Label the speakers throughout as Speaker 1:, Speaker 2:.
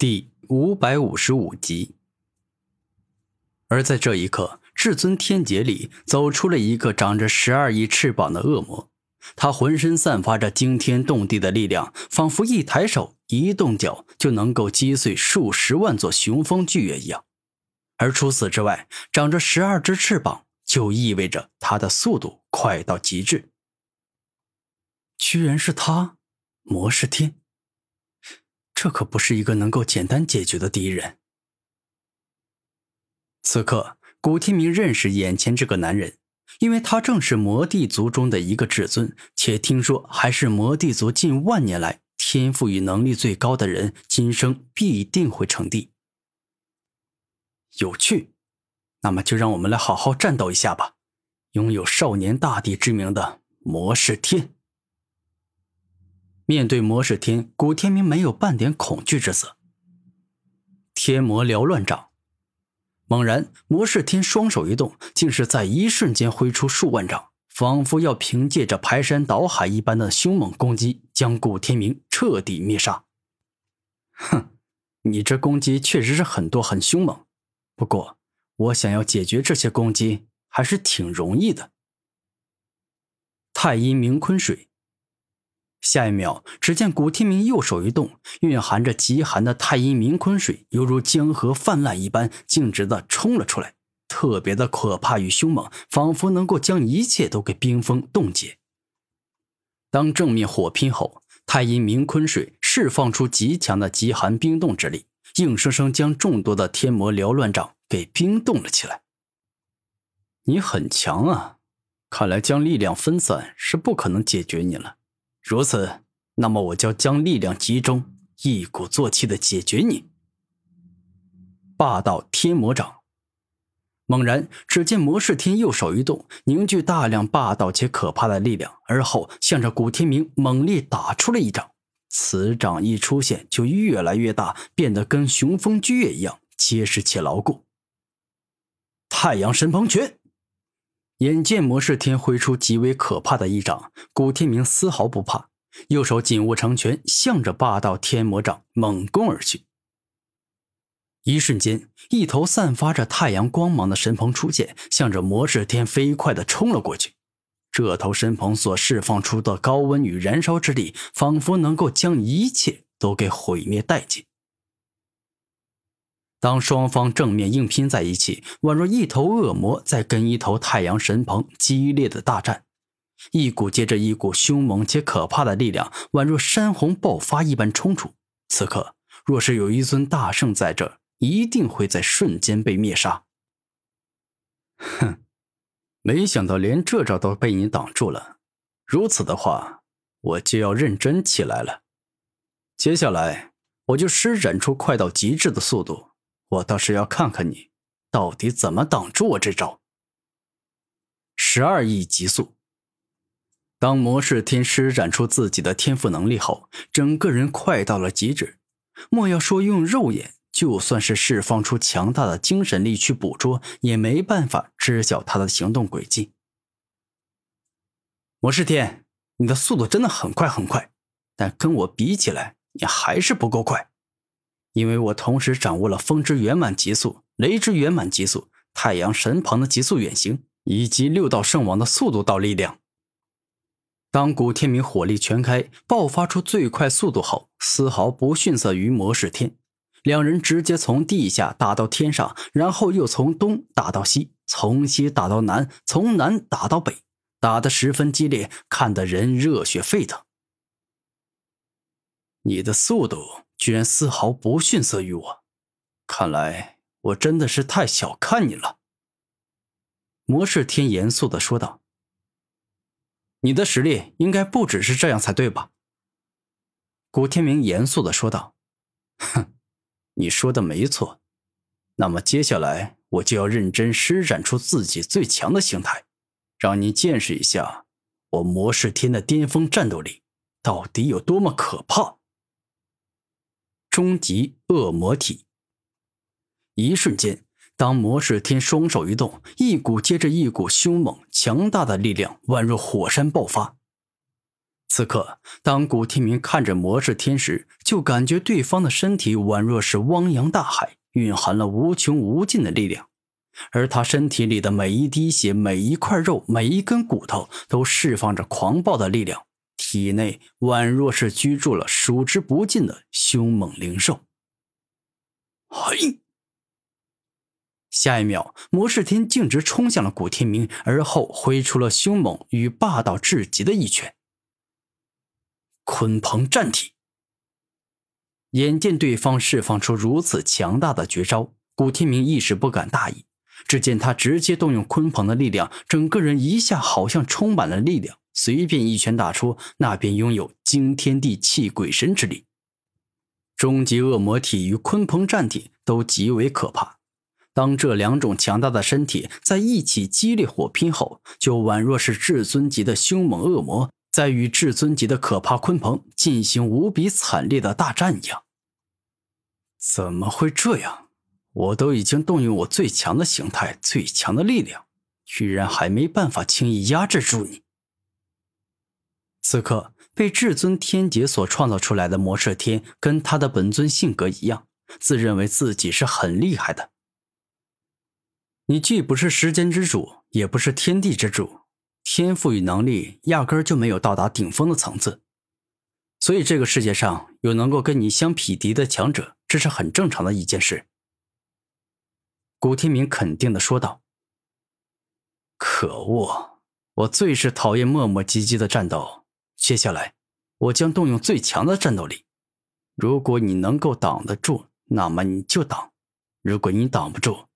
Speaker 1: 第五百五十五集。而在这一刻，至尊天劫里走出了一个长着十二翼翅膀的恶魔，他浑身散发着惊天动地的力量，仿佛一抬手、一动脚就能够击碎数十万座雄风巨岳一样。而除此之外，长着十二只翅膀，就意味着他的速度快到极致。居然是他，魔是天。这可不是一个能够简单解决的敌人。此刻，古天明认识眼前这个男人，因为他正是魔帝族中的一个至尊，且听说还是魔帝族近万年来天赋与能力最高的人，今生必定会成帝。有趣，那么就让我们来好好战斗一下吧！拥有少年大帝之名的魔世天。面对魔世天，古天明没有半点恐惧之色。天魔缭乱掌，猛然，魔世天双手一动，竟是在一瞬间挥出数万掌，仿佛要凭借着排山倒海一般的凶猛攻击，将古天明彻底灭杀。哼，你这攻击确实是很多很凶猛，不过我想要解决这些攻击还是挺容易的。太阴明坤水。下一秒，只见古天明右手一动，蕴含着极寒的太阴冥坤水，犹如江河泛滥一般，径直的冲了出来，特别的可怕与凶猛，仿佛能够将一切都给冰封冻结。当正面火拼后，太阴冥坤水释放出极强的极寒冰冻之力，硬生生将众多的天魔缭乱掌给冰冻了起来。你很强啊，看来将力量分散是不可能解决你了。如此，那么我就将力量集中，一鼓作气的解决你。霸道天魔掌。猛然，只见魔世天右手一动，凝聚大量霸道且可怕的力量，而后向着古天明猛烈打出了一掌。此掌一出现，就越来越大，变得跟雄风巨岳一样结实且牢固。太阳神鹏拳。眼见魔世天挥出极为可怕的一掌，古天明丝毫不怕，右手紧握成拳，向着霸道天魔掌猛攻而去。一瞬间，一头散发着太阳光芒的神鹏出现，向着魔世天飞快地冲了过去。这头神鹏所释放出的高温与燃烧之力，仿佛能够将一切都给毁灭殆尽。当双方正面硬拼在一起，宛若一头恶魔在跟一头太阳神鹏激烈的大战，一股接着一股凶猛且可怕的力量，宛若山洪爆发一般冲出。此刻，若是有一尊大圣在这，一定会在瞬间被灭杀。哼，没想到连这招都被你挡住了。如此的话，我就要认真起来了。接下来，我就施展出快到极致的速度。我倒是要看看你，到底怎么挡住我这招。十二亿极速。当魔世天施展出自己的天赋能力后，整个人快到了极致。莫要说用肉眼，就算是释放出强大的精神力去捕捉，也没办法知晓他的行动轨迹。魔世天，你的速度真的很快很快，但跟我比起来，你还是不够快。因为我同时掌握了风之圆满极速、雷之圆满极速、太阳神鹏的极速远行，以及六道圣王的速度道力量。当古天明火力全开，爆发出最快速度后，丝毫不逊色于魔世天。两人直接从地下打到天上，然后又从东打到西，从西打到南，从南打到北，打得十分激烈，看得人热血沸腾。你的速度。居然丝毫不逊色于我，看来我真的是太小看你了。”魔世天严肃的说道，“你的实力应该不只是这样才对吧？”古天明严肃的说道，“哼，你说的没错。那么接下来我就要认真施展出自己最强的形态，让你见识一下我魔世天的巅峰战斗力到底有多么可怕。”终极恶魔体。一瞬间，当魔世天双手一动，一股接着一股凶猛强大的力量，宛若火山爆发。此刻，当古天明看着魔式天时，就感觉对方的身体宛若是汪洋大海，蕴含了无穷无尽的力量。而他身体里的每一滴血、每一块肉、每一根骨头，都释放着狂暴的力量，体内宛若是居住了数之不尽的凶猛灵兽。嘿！下一秒，魔世天径直冲向了古天明，而后挥出了凶猛与霸道至极的一拳——鲲鹏战体。眼见对方释放出如此强大的绝招，古天明一时不敢大意。只见他直接动用鲲鹏的力量，整个人一下好像充满了力量，随便一拳打出，那便拥有惊天地泣鬼神之力。终极恶魔体与鲲鹏战体都极为可怕。当这两种强大的身体在一起激烈火拼后，就宛若是至尊级的凶猛恶魔在与至尊级的可怕鲲鹏进行无比惨烈的大战一样。怎么会这样？我都已经动用我最强的形态、最强的力量，居然还没办法轻易压制住你。此刻，被至尊天劫所创造出来的魔射天，跟他的本尊性格一样，自认为自己是很厉害的。你既不是时间之主，也不是天地之主，天赋与能力压根儿就没有到达顶峰的层次，所以这个世界上有能够跟你相匹敌的强者，这是很正常的一件事。古天明肯定的说道：“可恶，我最是讨厌磨磨唧唧的战斗。接下来，我将动用最强的战斗力。如果你能够挡得住，那么你就挡；如果你挡不住，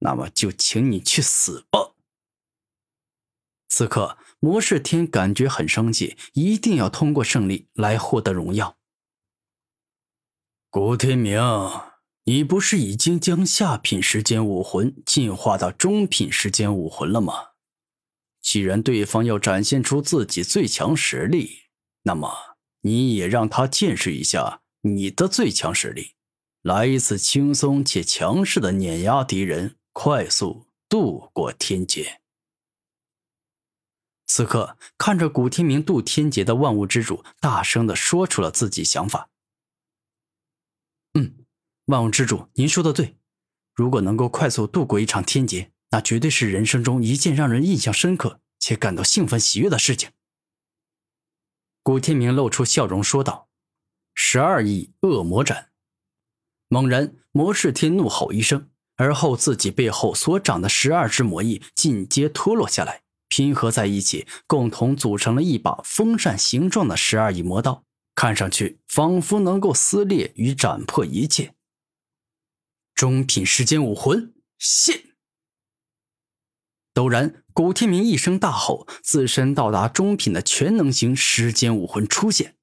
Speaker 1: 那么就请你去死吧。”此刻，魔世天感觉很生气，一定要通过胜利来获得荣耀。古天明。你不是已经将下品时间武魂进化到中品时间武魂了吗？既然对方要展现出自己最强实力，那么你也让他见识一下你的最强实力，来一次轻松且强势的碾压敌人，快速度过天劫。此刻，看着古天明渡天劫的万物之主，大声的说出了自己想法。嗯。万物之主，您说的对。如果能够快速度过一场天劫，那绝对是人生中一件让人印象深刻且感到兴奋喜悦的事情。古天明露出笑容说道：“十二亿恶魔斩！”猛然，魔世天怒吼一声，而后自己背后所长的十二只魔翼尽皆脱落下来，拼合在一起，共同组成了一把风扇形状的十二亿魔刀，看上去仿佛能够撕裂与斩破一切。中品时间武魂现！陡然，古天明一声大吼，自身到达中品的全能型时间武魂出现。